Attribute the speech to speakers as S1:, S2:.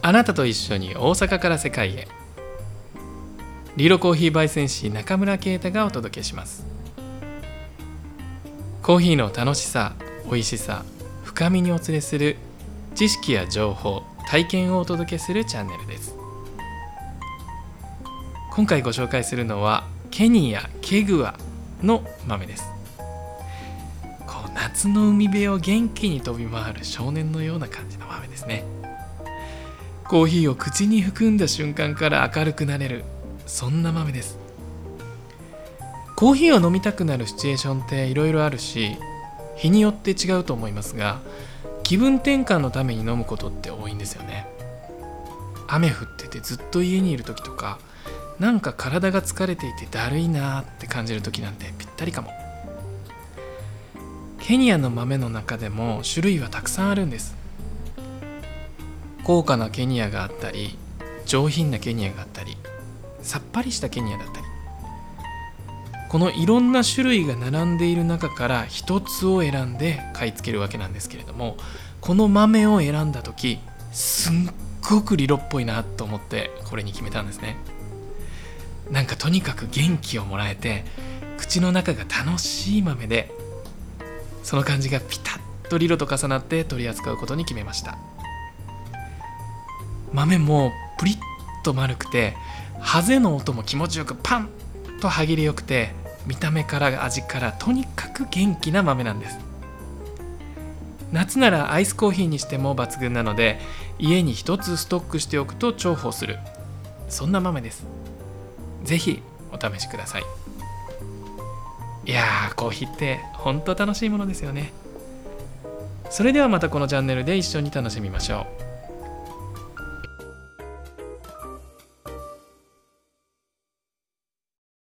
S1: あなたと一緒に大阪から世界へ。リロコーヒー焙煎士中村啓太がお届けします。コーヒーの楽しさ美味しさ深みにお連れする知識や情報体験をお届けするチャンネルです。今回ご紹介するのはケニアケグアの豆です。こう夏の海辺を元気に飛び回る少年のような感じの豆ですね。コーヒーを口に含んだ瞬間から明るくなれる。そんな豆です。コーヒーを飲みたくなるシチュエーションっていろいろあるし日によって違うと思いますが気分転換のために飲むことって多いんですよね。雨降っててずっと家にいる時とかなんか体が疲れていてだるいなって感じる時なんてぴったりかも。ケニアの豆の中でも種類はたくさんあるんです。高価なケニアがあったり上品なケニアがあったりさっぱりしたケニアだったり。このいろんな種類が並んでいる中から一つを選んで買い付けるわけなんですけれどもこの豆を選んだ時すっごくリロっぽいなと思ってこれに決めたんですね。なんかとにかく元気をもらえて口の中が楽しい豆でその感じがピタッとリロと重なって取り扱うことに決めました。豆もプリッと丸くてハゼの音も気持ちよくパンと歯切れよくて見た目から味からとにかく元気な豆なんです。夏ならアイスコーヒーにしても抜群なので家に一つストックしておくと重宝する。そんな豆です。ぜひお試しください。いやーコーヒーって本当楽しいものですよね。それではまたこのチャンネルで一緒に楽しみましょう。